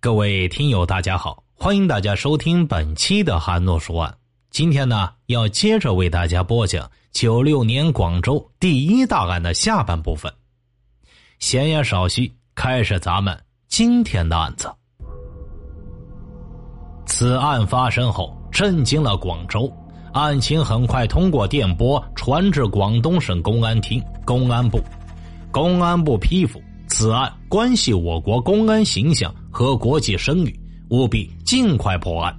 各位听友，大家好，欢迎大家收听本期的韩诺说案。今天呢，要接着为大家播讲九六年广州第一大案的下半部分。闲言少叙，开始咱们今天的案子。此案发生后，震惊了广州。案情很快通过电波传至广东省公安厅、公安部。公安部批复，此案关系我国公安形象。和国际声誉，务必尽快破案，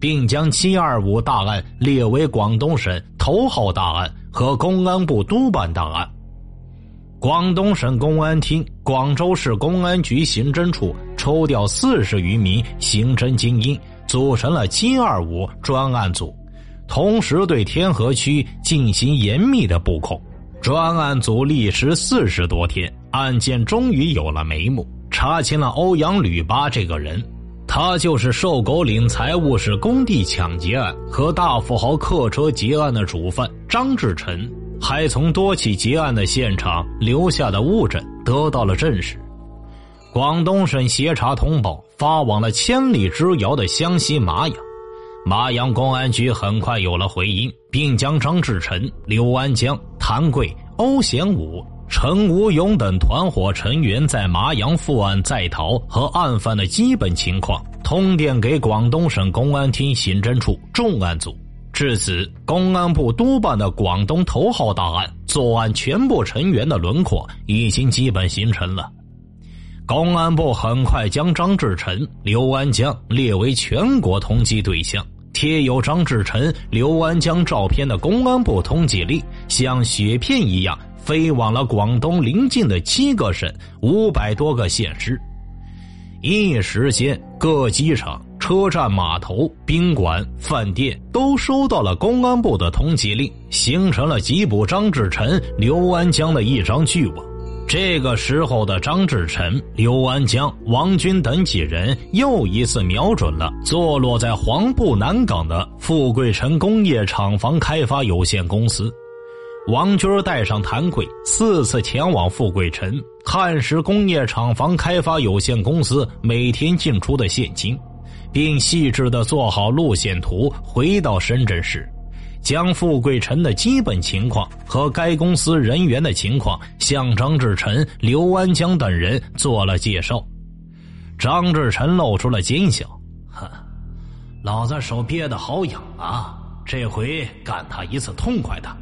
并将“七二五”大案列为广东省头号大案和公安部督办大案。广东省公安厅、广州市公安局刑侦处抽调四十余名刑侦精英，组成了“七二五”专案组，同时对天河区进行严密的布控。专案组历时四十多天，案件终于有了眉目。查清了欧阳吕巴这个人，他就是瘦狗岭财务室工地抢劫案和大富豪客车劫案的主犯张志成，还从多起劫案的现场留下的物证得到了证实。广东省协查通报发往了千里之遥的湘西麻阳，麻阳公安局很快有了回音，并将张志成、刘安江、谭贵、欧贤武。陈无勇等团伙成员在麻阳负案在逃和案犯的基本情况通电给广东省公安厅刑侦处重案组。至此，公安部督办的广东头号大案作案全部成员的轮廓已经基本形成了。公安部很快将张志成、刘安江列为全国通缉对象，贴有张志成、刘安江照片的公安部通缉令像雪片一样。飞往了广东邻近的七个省、五百多个县市，一时间，各机场、车站、码头、宾馆、饭店都收到了公安部的通缉令，形成了缉捕张志成、刘安江的一张巨网。这个时候的张志成、刘安江、王军等几人又一次瞄准了坐落在黄埔南港的富贵城工业厂房开发有限公司。王军带上谭贵，四次前往富贵城，看实工业厂房开发有限公司每天进出的现金，并细致的做好路线图，回到深圳市，将富贵城的基本情况和该公司人员的情况向张志成、刘安江等人做了介绍。张志成露出了奸笑：“哼，老子手憋得好痒啊，这回干他一次痛快的。”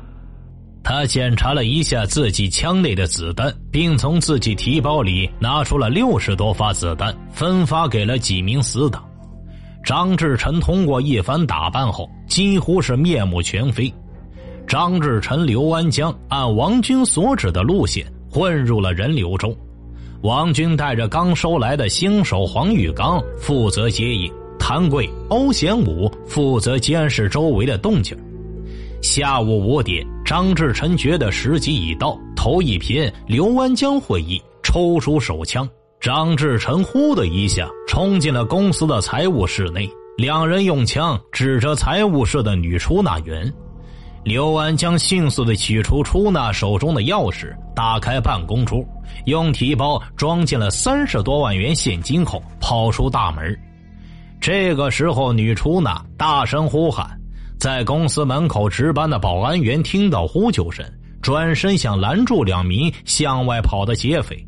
他检查了一下自己枪内的子弹，并从自己提包里拿出了六十多发子弹，分发给了几名死党。张志成通过一番打扮后，几乎是面目全非。张志成、刘安江按王军所指的路线混入了人流中。王军带着刚收来的新手黄玉刚负责接应，谭贵、欧贤武负责监视周围的动静。下午五点，张志成觉得时机已到，头一偏，刘安江会议，抽出手枪。张志成呼的一下冲进了公司的财务室内，两人用枪指着财务室的女出纳员。刘安江迅速的取出出纳手中的钥匙，打开办公桌，用提包装进了三十多万元现金后，跑出大门。这个时候，女出纳大声呼喊。在公司门口值班的保安员听到呼救声，转身想拦住两名向外跑的劫匪。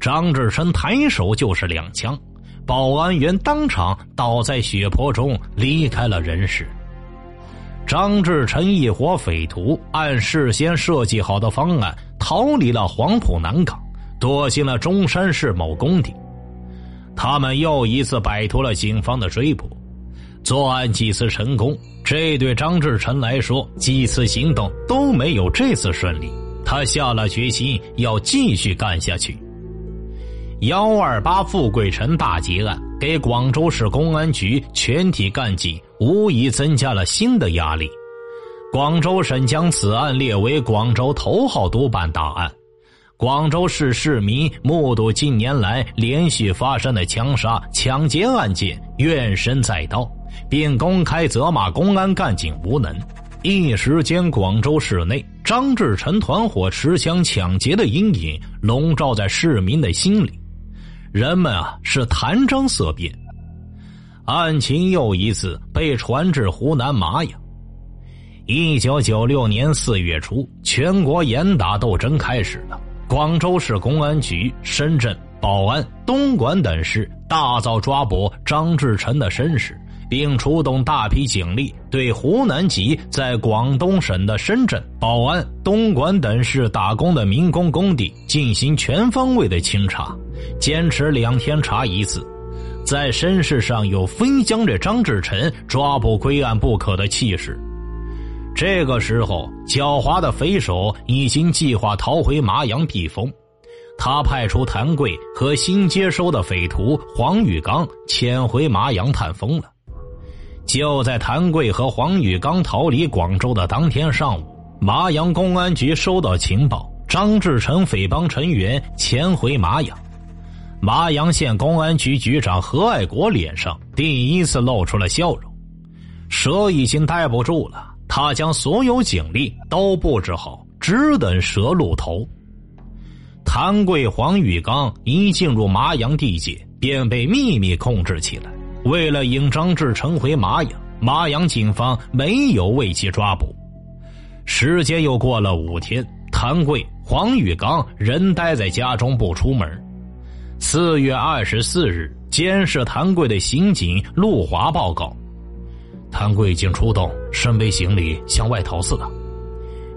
张志成抬手就是两枪，保安员当场倒在血泊中，离开了人世。张志成一伙匪徒按事先设计好的方案逃离了黄埔南港，躲进了中山市某工地。他们又一次摆脱了警方的追捕。作案几次成功，这对张志成来说，几次行动都没有这次顺利。他下了决心要继续干下去。幺二八富贵城大劫案给广州市公安局全体干警无疑增加了新的压力。广州省将此案列为广州头号督办大案。广州市市民目睹近年来连续发生的枪杀、抢劫案件，怨声载道。并公开责骂公安干警无能，一时间，广州市内张志成团伙持枪抢劫的阴影笼罩在市民的心里。人们啊是谈张色变。案情又一次被传至湖南麻阳。一九九六年四月初，全国严打斗争开始了。广州市公安局、深圳、宝安、东莞等市大造抓捕张志成的身世，并出动大批警力对湖南籍在广东省的深圳、宝安、东莞等市打工的民工工地进行全方位的清查，坚持两天查一次。在身世上有分享着张志成抓捕归案不可的气势。这个时候，狡猾的匪首已经计划逃回麻阳避风。他派出谭贵和新接收的匪徒黄玉刚潜回麻阳探风了。就在谭贵和黄宇刚逃离广州的当天上午，麻阳公安局收到情报，张志成匪帮成员潜回麻阳。麻阳县公安局局长何爱国脸上第一次露出了笑容。蛇已经待不住了，他将所有警力都布置好，只等蛇露头。谭贵、黄宇刚一进入麻阳地界，便被秘密控制起来。为了引张志成回麻阳，麻阳警方没有为其抓捕。时间又过了五天，谭贵、黄宇刚仍待在家中不出门。四月二十四日，监视谭贵的刑警陆华报告：谭贵已经出动，身背行李向外逃似的。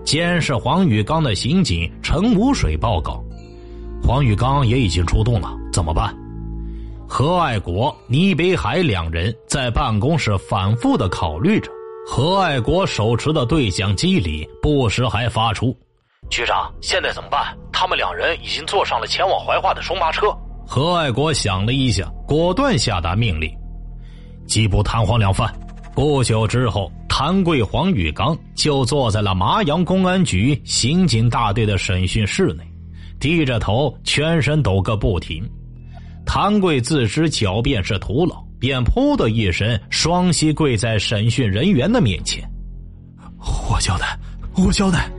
监视黄宇刚的刑警陈无水报告：黄宇刚也已经出动了，怎么办？何爱国、倪北海两人在办公室反复的考虑着。何爱国手持的对讲机里不时还发出：“局长，现在怎么办？他们两人已经坐上了前往怀化的中巴车。”何爱国想了一下，果断下达命令：缉捕谭黄两犯。不久之后，谭贵、黄玉刚就坐在了麻阳公安局刑警大队的审讯室内，低着头，全身抖个不停。谭贵自知狡辩是徒劳，便扑的一声，双膝跪在审讯人员的面前：“我交代，我交代。”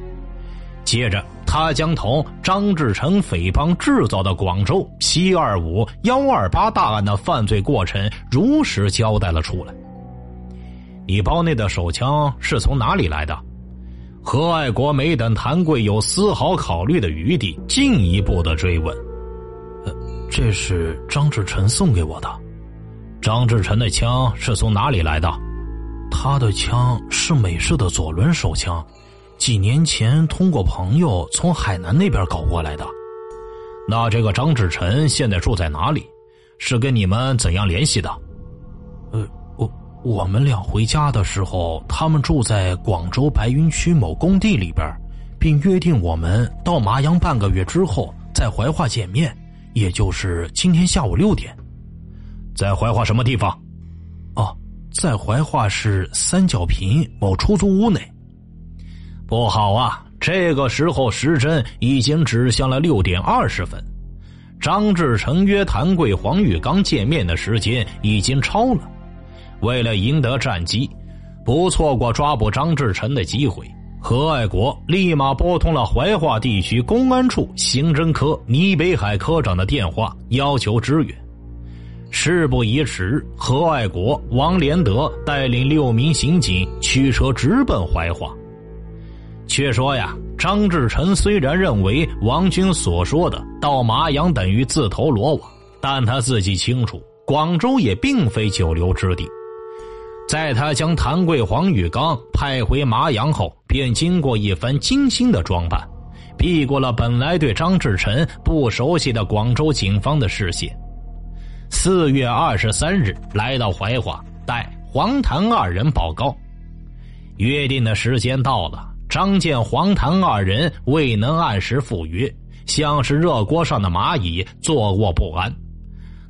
接着。他将同张志成匪帮制造的广州“七二五幺二八”大案的犯罪过程如实交代了出来。你包内的手枪是从哪里来的？何爱国没等谭贵有丝毫考虑的余地，进一步的追问：“，这是张志臣送给我的。张志臣的枪是从哪里来的？他的枪是美式的左轮手枪。”几年前通过朋友从海南那边搞过来的，那这个张志臣现在住在哪里？是跟你们怎样联系的？呃，我我们俩回家的时候，他们住在广州白云区某工地里边，并约定我们到麻阳半个月之后在怀化见面，也就是今天下午六点，在怀化什么地方？哦，在怀化市三角坪某出租屋内。不好啊！这个时候时针已经指向了六点二十分，张志成约谭贵、黄玉刚见面的时间已经超了。为了赢得战机，不错过抓捕张志成的机会，何爱国立马拨通了怀化地区公安处刑侦科倪北海科长的电话，要求支援。事不宜迟，何爱国、王连德带领六名刑警驱车直奔怀化。却说呀，张志成虽然认为王军所说的到麻阳等于自投罗网，但他自己清楚，广州也并非久留之地。在他将谭贵、黄玉刚派回麻阳后，便经过一番精心的装扮，避过了本来对张志臣不熟悉的广州警方的视线。四月二十三日，来到怀化，待黄谭二人报告，约定的时间到了。张建、黄谭二人未能按时赴约，像是热锅上的蚂蚁，坐卧不安。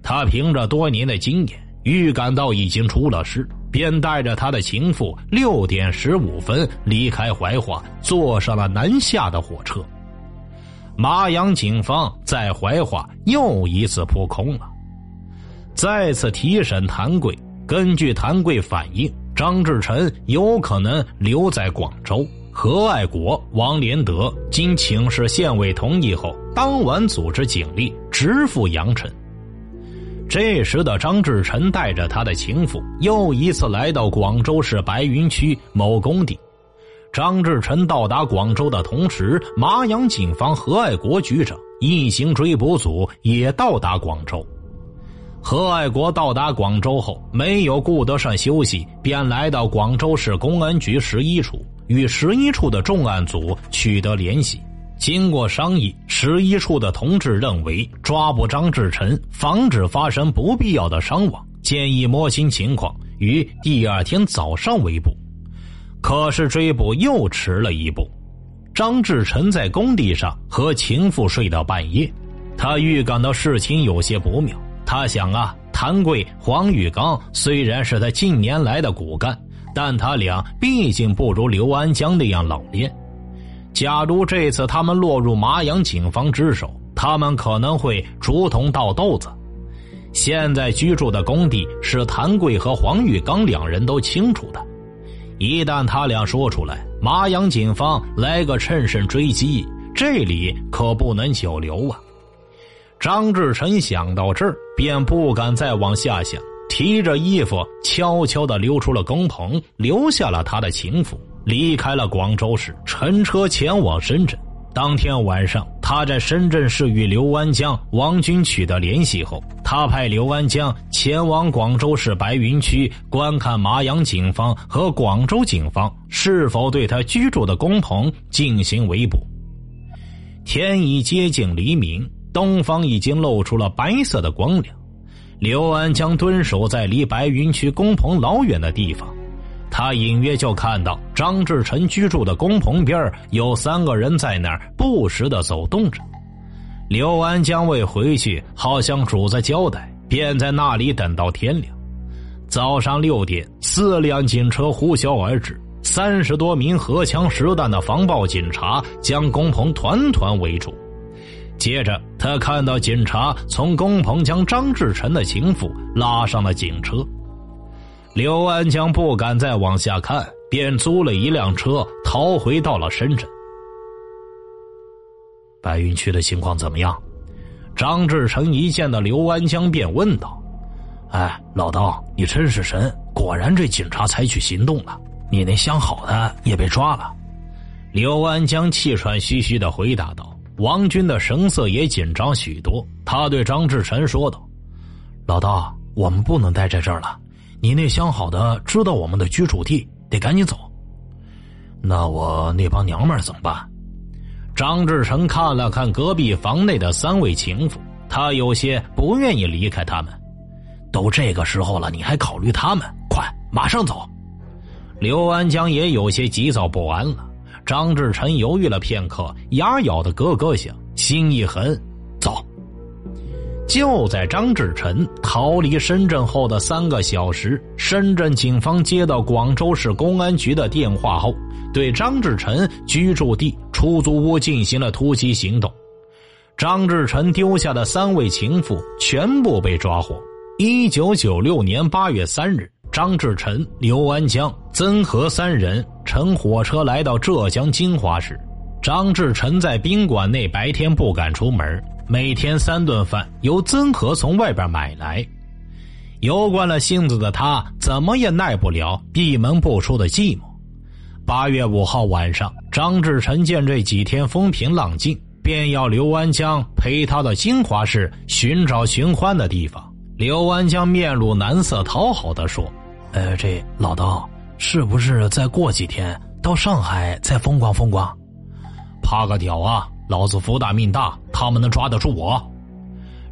他凭着多年的经验，预感到已经出了事，便带着他的情妇六点十五分离开怀化，坐上了南下的火车。麻阳警方在怀化又一次扑空了，再次提审谭贵。根据谭贵反映，张志成有可能留在广州。何爱国、王连德经请示县委同意后，当晚组织警力直赴阳城。这时的张志臣带着他的情妇又一次来到广州市白云区某工地。张志臣到达广州的同时，麻阳警方何爱国局长一行追捕组也到达广州。何爱国到达广州后，没有顾得上休息，便来到广州市公安局十一处，与十一处的重案组取得联系。经过商议，十一处的同志认为抓捕张志臣，防止发生不必要的伤亡，建议摸清情况，于第二天早上围捕。可是追捕又迟了一步。张志臣在工地上和情妇睡到半夜，他预感到事情有些不妙。他想啊，谭贵、黄玉刚虽然是他近年来的骨干，但他俩毕竟不如刘安江那样老练。假如这次他们落入麻阳警方之手，他们可能会竹筒倒豆子。现在居住的工地是谭贵和黄玉刚两人都清楚的，一旦他俩说出来，麻阳警方来个趁胜追击，这里可不能久留啊！张志成想到这儿，便不敢再往下想，提着衣服悄悄的溜出了工棚，留下了他的情妇。离开了广州市，乘车前往深圳。当天晚上，他在深圳市与刘安江、王军取得联系后，他派刘安江前往广州市白云区观看麻阳警方和广州警方是否对他居住的工棚进行围捕。天已接近黎明，东方已经露出了白色的光亮。刘安江蹲守在离白云区工棚老远的地方。他隐约就看到张志成居住的工棚边有三个人在那儿不时的走动着。刘安江未回去，好像主子交代，便在那里等到天亮。早上六点，四辆警车呼啸而至，三十多名荷枪实弹的防暴警察将工棚团团围住。接着，他看到警察从工棚将张志成的情妇拉上了警车。刘安江不敢再往下看，便租了一辆车逃回到了深圳。白云区的情况怎么样？张志成一见到刘安江，便问道：“哎，老道，你真是神！果然这警察采取行动了，你那相好的也被抓了。”刘安江气喘吁吁的回答道。王军的神色也紧张许多，他对张志成说道：“老道，我们不能待在这儿了。”你那相好的知道我们的居住地，得赶紧走。那我那帮娘们怎么办？张志成看了看隔壁房内的三位情妇，他有些不愿意离开他们。都这个时候了，你还考虑他们？快，马上走！刘安江也有些急躁不安了。张志成犹豫了片刻，牙咬的咯咯响，心一横，就在张志臣逃离深圳后的三个小时，深圳警方接到广州市公安局的电话后，对张志臣居住地出租屋进行了突击行动。张志臣丢下的三位情妇全部被抓获。一九九六年八月三日，张志臣、刘安江、曾和三人乘火车来到浙江金华市。张志臣在宾馆内白天不敢出门。每天三顿饭由曾和从外边买来，油惯了性子的他怎么也耐不了闭门不出的寂寞。八月五号晚上，张志成见这几天风平浪静，便要刘安江陪他到金华市寻找寻欢的地方。刘安江面露难色，讨好的说：“呃，这老道是不是再过几天到上海再风光风光？怕个屌啊！”老子福大命大，他们能抓得住我？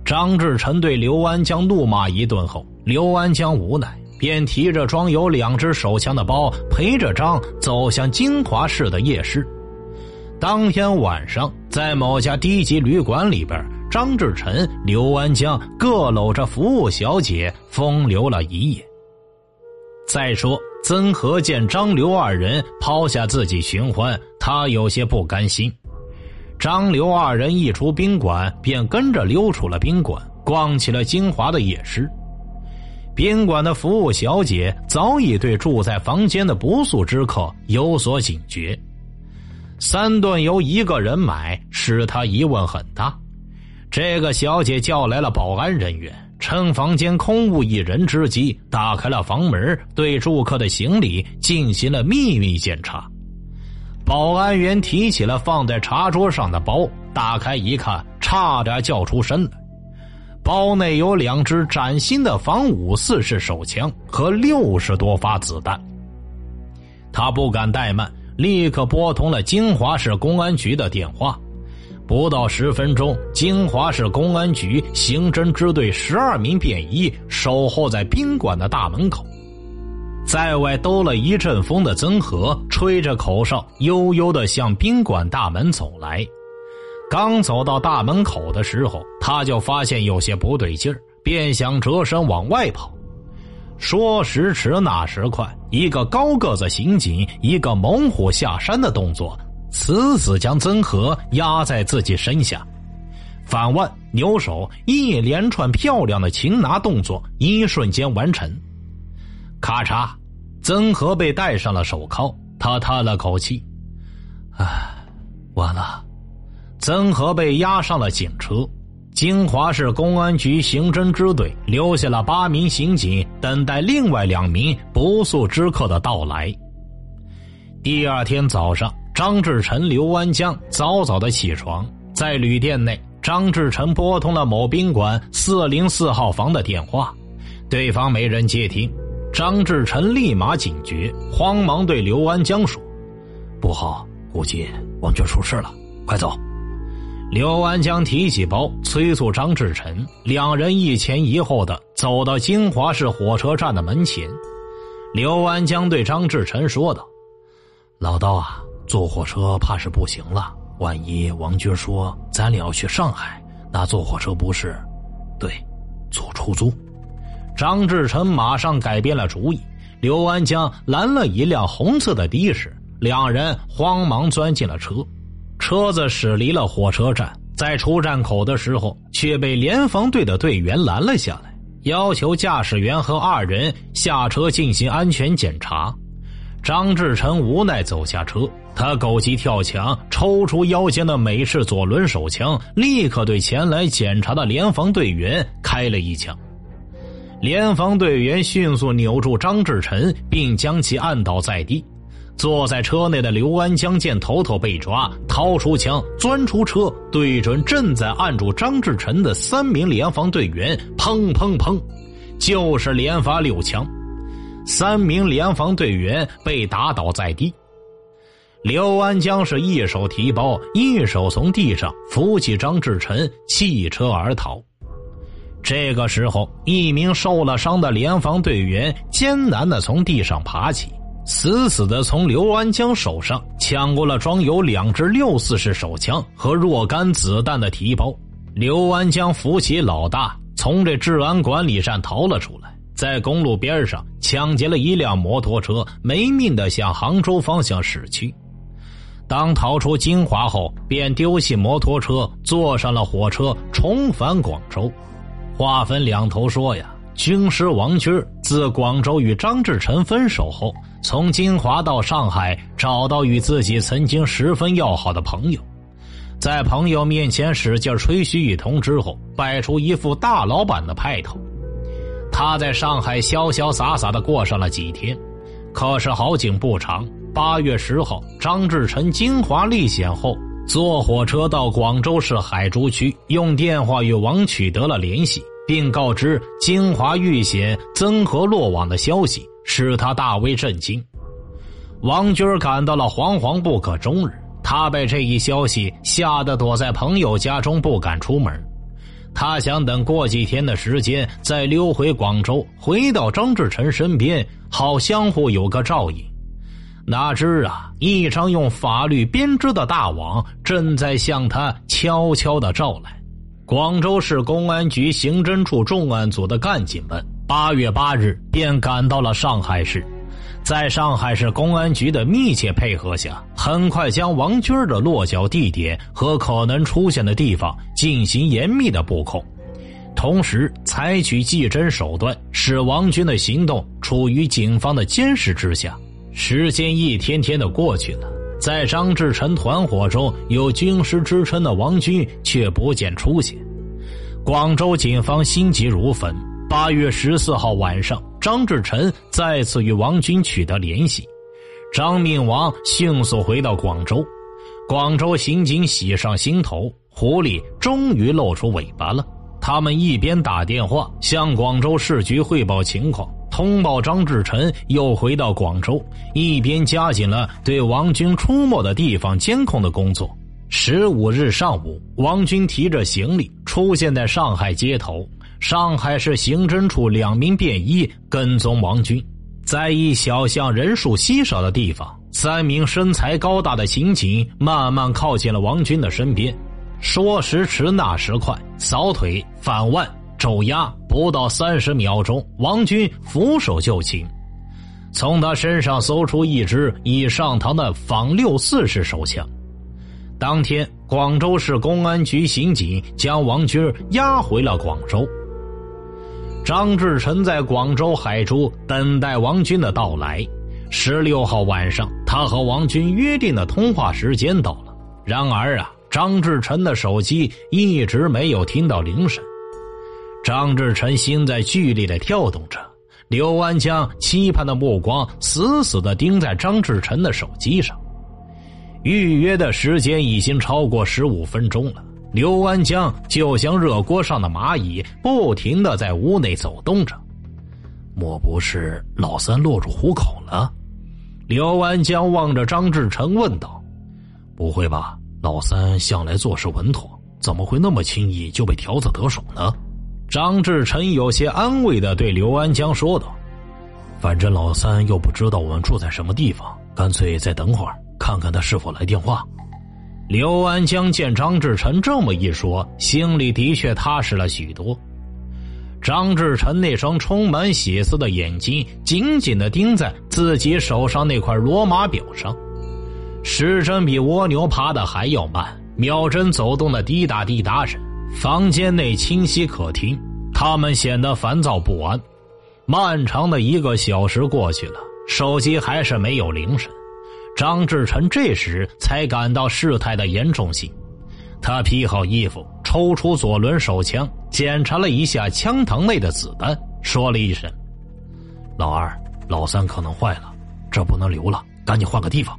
张志成对刘安江怒骂一顿后，刘安江无奈，便提着装有两支手枪的包，陪着张走向金华市的夜市。当天晚上，在某家低级旅馆里边，张志成、刘安江各搂着服务小姐风流了一夜。再说，曾和见张刘二人抛下自己寻欢，他有些不甘心。张刘二人一出宾馆，便跟着溜出了宾馆，逛起了金华的夜市。宾馆的服务小姐早已对住在房间的不速之客有所警觉。三顿由一个人买，使他疑问很大。这个小姐叫来了保安人员，趁房间空无一人之际，打开了房门，对住客的行李进行了秘密检查。保安员提起了放在茶桌上的包，打开一看，差点叫出声来。包内有两支崭新的仿五四式手枪和六十多发子弹。他不敢怠慢，立刻拨通了金华市公安局的电话。不到十分钟，金华市公安局刑侦支队十二名便衣守候在宾馆的大门口。在外兜了一阵风的曾和吹着口哨，悠悠的向宾馆大门走来。刚走到大门口的时候，他就发现有些不对劲儿，便想折身往外跑。说时迟，那时快，一个高个子刑警，一个猛虎下山的动作，死死将曾和压在自己身下。反腕、扭手，一连串漂亮的擒拿动作，一瞬间完成。咔嚓，曾和被戴上了手铐。他叹了口气：“唉，完了。”曾和被押上了警车。金华市公安局刑侦支队留下了八名刑警，等待另外两名不速之客的到来。第二天早上，张志成、刘安江早早的起床，在旅店内，张志成拨通了某宾馆四零四号房的电话，对方没人接听。张志臣立马警觉，慌忙对刘安江说：“不好，估计王娟出事了，快走！”刘安江提起包，催促张志臣，两人一前一后的走到金华市火车站的门前。刘安江对张志臣说道：“老道啊，坐火车怕是不行了。万一王娟说咱俩要去上海，那坐火车不是？对，坐出租。”张志成马上改变了主意，刘安江拦了一辆红色的的士，两人慌忙钻进了车。车子驶离了火车站，在出站口的时候，却被联防队的队员拦了下来，要求驾驶员和二人下车进行安全检查。张志成无奈走下车，他狗急跳墙，抽出腰间的美式左轮手枪，立刻对前来检查的联防队员开了一枪。联防队员迅速扭住张志臣，并将其按倒在地。坐在车内的刘安江见头头被抓，掏出枪，钻出车，对准正在按住张志臣的三名联防队员，砰砰砰，就是连发六枪，三名联防队员被打倒在地。刘安江是一手提包，一手从地上扶起张志臣，弃车而逃。这个时候，一名受了伤的联防队员艰难的从地上爬起，死死的从刘安江手上抢过了装有两支六四式手枪和若干子弹的提包。刘安江扶起老大，从这治安管理站逃了出来，在公路边上抢劫了一辆摩托车，没命的向杭州方向驶去。当逃出金华后，便丢弃摩托车，坐上了火车，重返广州。话分两头说呀，军师王军自广州与张志成分手后，从金华到上海，找到与自己曾经十分要好的朋友，在朋友面前使劲吹嘘一通之后，摆出一副大老板的派头。他在上海潇潇洒洒的过上了几天，可是好景不长，八月十号，张志成金华历险后。坐火车到广州市海珠区，用电话与王取得了联系，并告知金华遇险、曾和落网的消息，使他大为震惊。王军感到了惶惶不可终日，他被这一消息吓得躲在朋友家中不敢出门。他想等过几天的时间再溜回广州，回到张志成身边，好相互有个照应。哪知啊，一张用法律编织的大网正在向他悄悄的照来。广州市公安局刑侦处重案组的干警们，八月八日便赶到了上海市，在上海市公安局的密切配合下，很快将王军的落脚地点和可能出现的地方进行严密的布控，同时采取技侦手段，使王军的行动处于警方的监视之下。时间一天天的过去了，在张志成团伙中有军师之称的王军却不见出现。广州警方心急如焚。八月十四号晚上，张志成再次与王军取得联系。张命王迅速回到广州，广州刑警喜上心头，狐狸终于露出尾巴了。他们一边打电话向广州市局汇报情况，通报张志成又回到广州，一边加紧了对王军出没的地方监控的工作。十五日上午，王军提着行李出现在上海街头。上海市刑侦处两名便衣跟踪王军，在一小巷人数稀少的地方，三名身材高大的刑警慢慢靠近了王军的身边。说时迟，那时快，扫腿、反腕、肘压，不到三十秒钟，王军俯首就擒，从他身上搜出一支已上膛的仿六四式手枪。当天，广州市公安局刑警将王军押回了广州。张志成在广州海珠等待王军的到来。十六号晚上，他和王军约定的通话时间到了。然而啊，张志成的手机一直没有听到铃声。张志成心在剧烈的跳动着。刘安江期盼的目光死死的盯在张志成的手机上。预约的时间已经超过十五分钟了。刘安江就像热锅上的蚂蚁，不停的在屋内走动着。莫不是老三落入虎口了？刘安江望着张志成问道：“不会吧？老三向来做事稳妥，怎么会那么轻易就被条子得手呢？”张志臣有些安慰的对刘安江说道：“反正老三又不知道我们住在什么地方，干脆再等会儿，看看他是否来电话。”刘安江见张志臣这么一说，心里的确踏实了许多。张志臣那双充满血丝的眼睛紧紧的盯在自己手上那块罗马表上，时针比蜗牛爬的还要慢，秒针走动的滴答滴答声，房间内清晰可听。他们显得烦躁不安。漫长的一个小时过去了，手机还是没有铃声。张志成这时才感到事态的严重性，他披好衣服，抽出左轮手枪，检查了一下枪膛内的子弹，说了一声：“老二，老三可能坏了，这不能留了，赶紧换个地方。”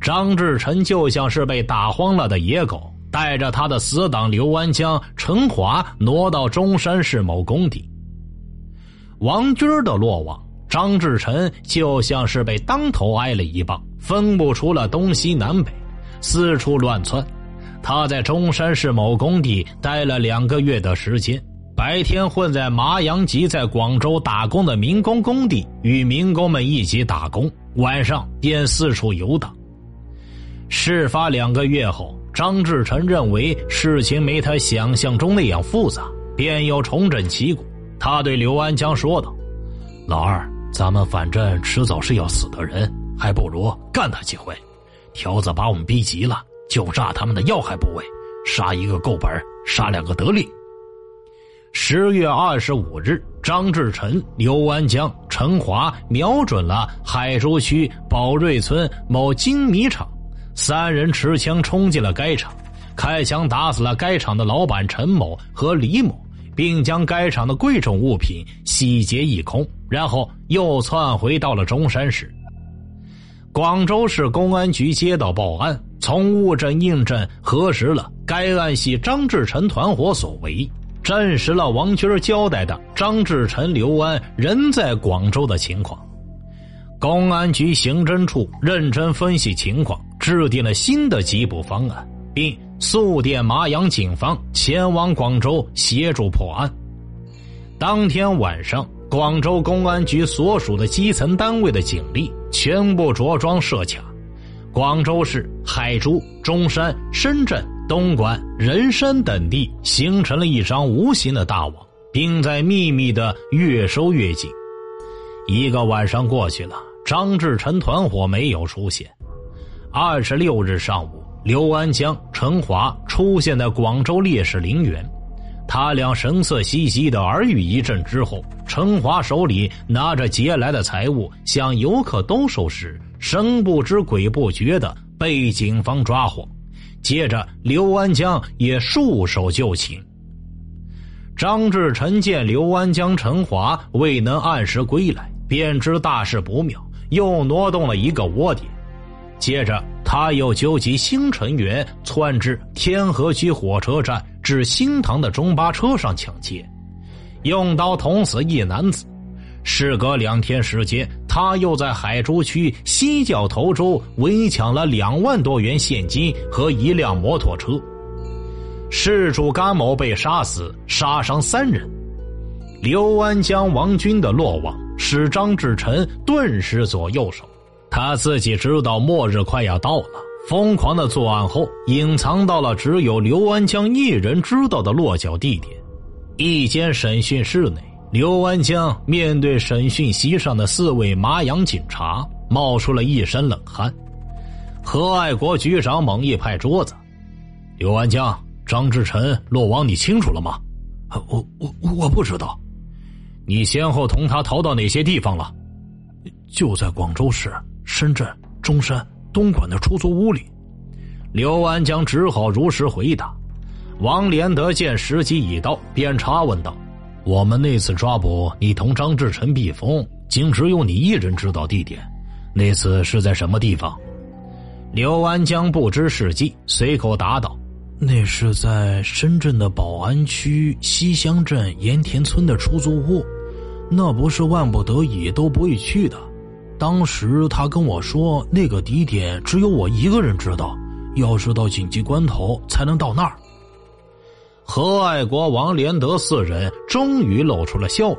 张志成就像是被打慌了的野狗，带着他的死党刘安江、陈华挪到中山市某工地。王军的落网。张志成就像是被当头挨了一棒，分不出了东西南北，四处乱窜。他在中山市某工地待了两个月的时间，白天混在麻阳集在广州打工的民工工地，与民工们一起打工；晚上便四处游荡。事发两个月后，张志成认为事情没他想象中那样复杂，便又重整旗鼓。他对刘安江说道：“老二。”咱们反正迟早是要死的人，还不如干他几回。条子把我们逼急了，就炸他们的要害部位，杀一个够本，杀两个得利。十月二十五日，张志成、刘安江、陈华瞄准了海珠区宝瑞村某精米厂，三人持枪冲进了该厂，开枪打死了该厂的老板陈某和李某。并将该厂的贵重物品洗劫一空，然后又窜回到了中山市。广州市公安局接到报案，从物证印证核实了该案系张志成团伙所为，证实了王军交代的张志成、刘安人在广州的情况。公安局刑侦处认真分析情况，制定了新的缉捕方案，并。速电麻阳警方前往广州协助破案。当天晚上，广州公安局所属的基层单位的警力全部着装设卡，广州市海珠、中山、深圳、东莞、仁山等地形成了一张无形的大网，并在秘密的越收越紧。一个晚上过去了，张志成团伙没有出现。二十六日上午。刘安江、陈华出现在广州烈士陵园，他俩神色兮兮的耳语一阵之后，陈华手里拿着劫来的财物向游客兜售时，神不知鬼不觉的被警方抓获。接着，刘安江也束手就擒。张志成见刘安江、陈华未能按时归来，便知大事不妙，又挪动了一个窝点。接着，他又纠集新成员窜至天河区火车站至新塘的中巴车上抢劫，用刀捅死一男子。事隔两天时间，他又在海珠区西角头洲围抢了两万多元现金和一辆摩托车。事主甘某被杀死，杀伤三人。刘安江、王军的落网使张志臣顿时左右手。他自己知道末日快要到了，疯狂的作案后，隐藏到了只有刘安江一人知道的落脚地点——一间审讯室内。刘安江面对审讯席上的四位麻阳警察，冒出了一身冷汗。何爱国局长猛一拍桌子：“刘安江。”张志臣落网，你清楚了吗？我我我不知道。你先后同他逃到哪些地方了？就在广州市、深圳、中山、东莞的出租屋里。刘安江只好如实回答。王连德见时机已到，便插问道：“我们那次抓捕你同张志成避风，竟只有你一人知道地点。那次是在什么地方？”刘安江不知事迹，随口答道。那是在深圳的宝安区西乡镇盐田村的出租屋，那不是万不得已都不会去的。当时他跟我说，那个地点只有我一个人知道，要是到紧急关头才能到那儿。何爱国、王连德四人终于露出了笑容。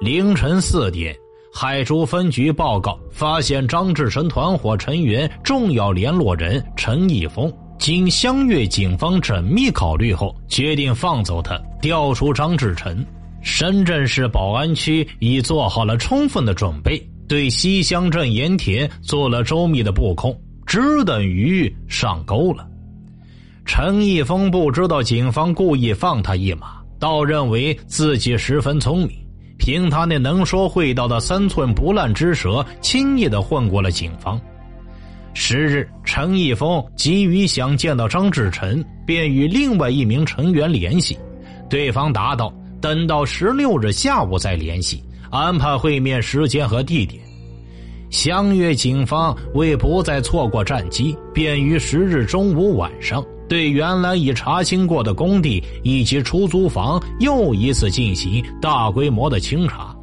凌晨四点，海珠分局报告发现张志成团伙成员重要联络人陈义峰。经湘粤警方缜密考虑后，决定放走他，调出张志成。深圳市宝安区已做好了充分的准备，对西乡镇盐田做了周密的布控，只等鱼上钩了。陈义峰不知道警方故意放他一马，倒认为自己十分聪明，凭他那能说会道的三寸不烂之舌，轻易的混过了警方。十日，陈义峰急于想见到张志成，便与另外一名成员联系，对方答道：“等到十六日下午再联系，安排会面时间和地点。”相约警方为不再错过战机，便于十日中午晚上对原来已查清过的工地以及出租房又一次进行大规模的清查，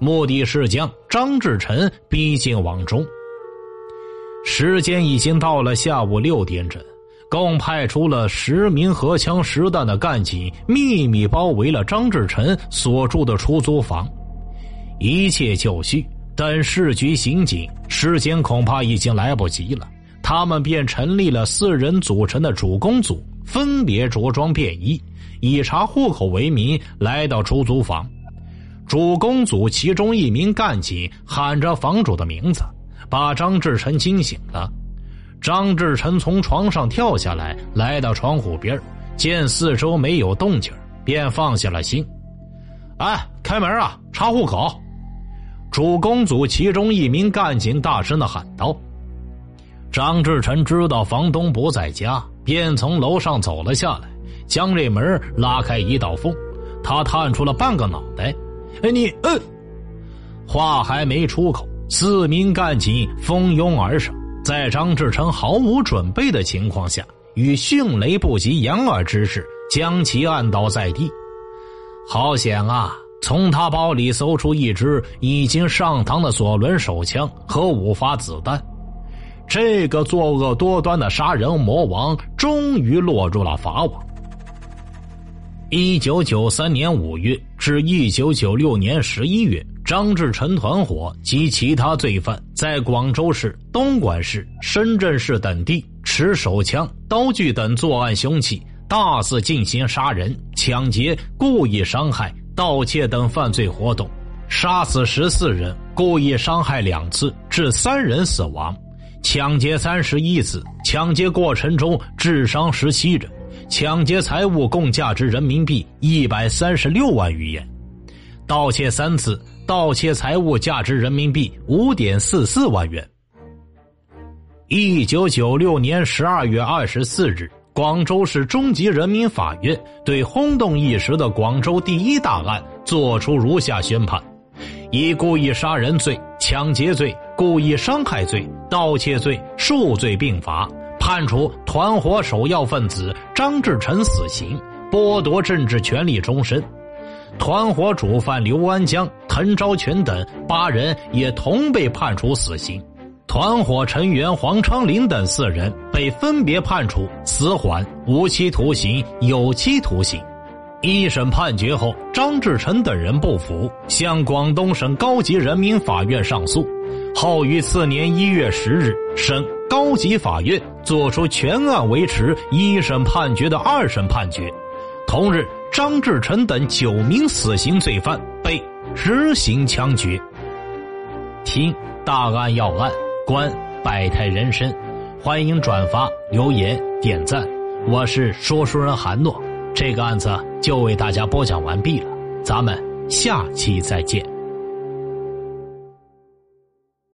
目的是将张志成逼进网中。时间已经到了下午六点整，共派出了十名荷枪实弹的干警，秘密包围了张志成所住的出租房。一切就绪，但市局刑警时间恐怕已经来不及了。他们便成立了四人组成的主攻组，分别着装便衣，以查户口为名来到出租房。主攻组其中一名干警喊着房主的名字。把张志成惊醒了，张志成从床上跳下来，来到窗户边见四周没有动静便放下了心。哎，开门啊，查户口！主公组其中一名干警大声的喊道。张志成知道房东不在家，便从楼上走了下来，将这门拉开一道缝，他探出了半个脑袋。哎，你，嗯，话还没出口。四名干警蜂拥而上，在张志成毫无准备的情况下，以迅雷不及掩耳之势将其按倒在地。好险啊！从他包里搜出一支已经上膛的左轮手枪和五发子弹。这个作恶多端的杀人魔王终于落入了法网。一九九三年五月至一九九六年十一月。张志成团伙及其他罪犯在广州市、东莞市、深圳市等地持手枪、刀具等作案凶器，大肆进行杀人、抢劫、故意伤害、盗窃等犯罪活动，杀死十四人，故意伤害两次，致三人死亡；抢劫三十一次，抢劫过程中致伤十七人，抢劫财物共价值人民币一百三十六万余元，盗窃三次。盗窃财物价值人民币五点四四万元。一九九六年十二月二十四日，广州市中级人民法院对轰动一时的广州第一大案作出如下宣判：以故意杀人罪、抢劫罪、故意伤害罪、盗窃罪数罪并罚，判处团伙首要分子张志成死刑，剥夺政治权利终身。团伙主犯刘安江、滕昭全等八人也同被判处死刑。团伙成员黄昌林等四人被分别判处死缓、无期徒刑、有期徒刑。一审判决后，张志成等人不服，向广东省高级人民法院上诉。后于次年一月十日，省高级法院作出全案维持一审判决的二审判决。同日，张志成等九名死刑罪犯被执行枪决。听大案要案。观百态人生，欢迎转发、留言、点赞。我是说书人韩诺，这个案子就为大家播讲完毕了，咱们下期再见。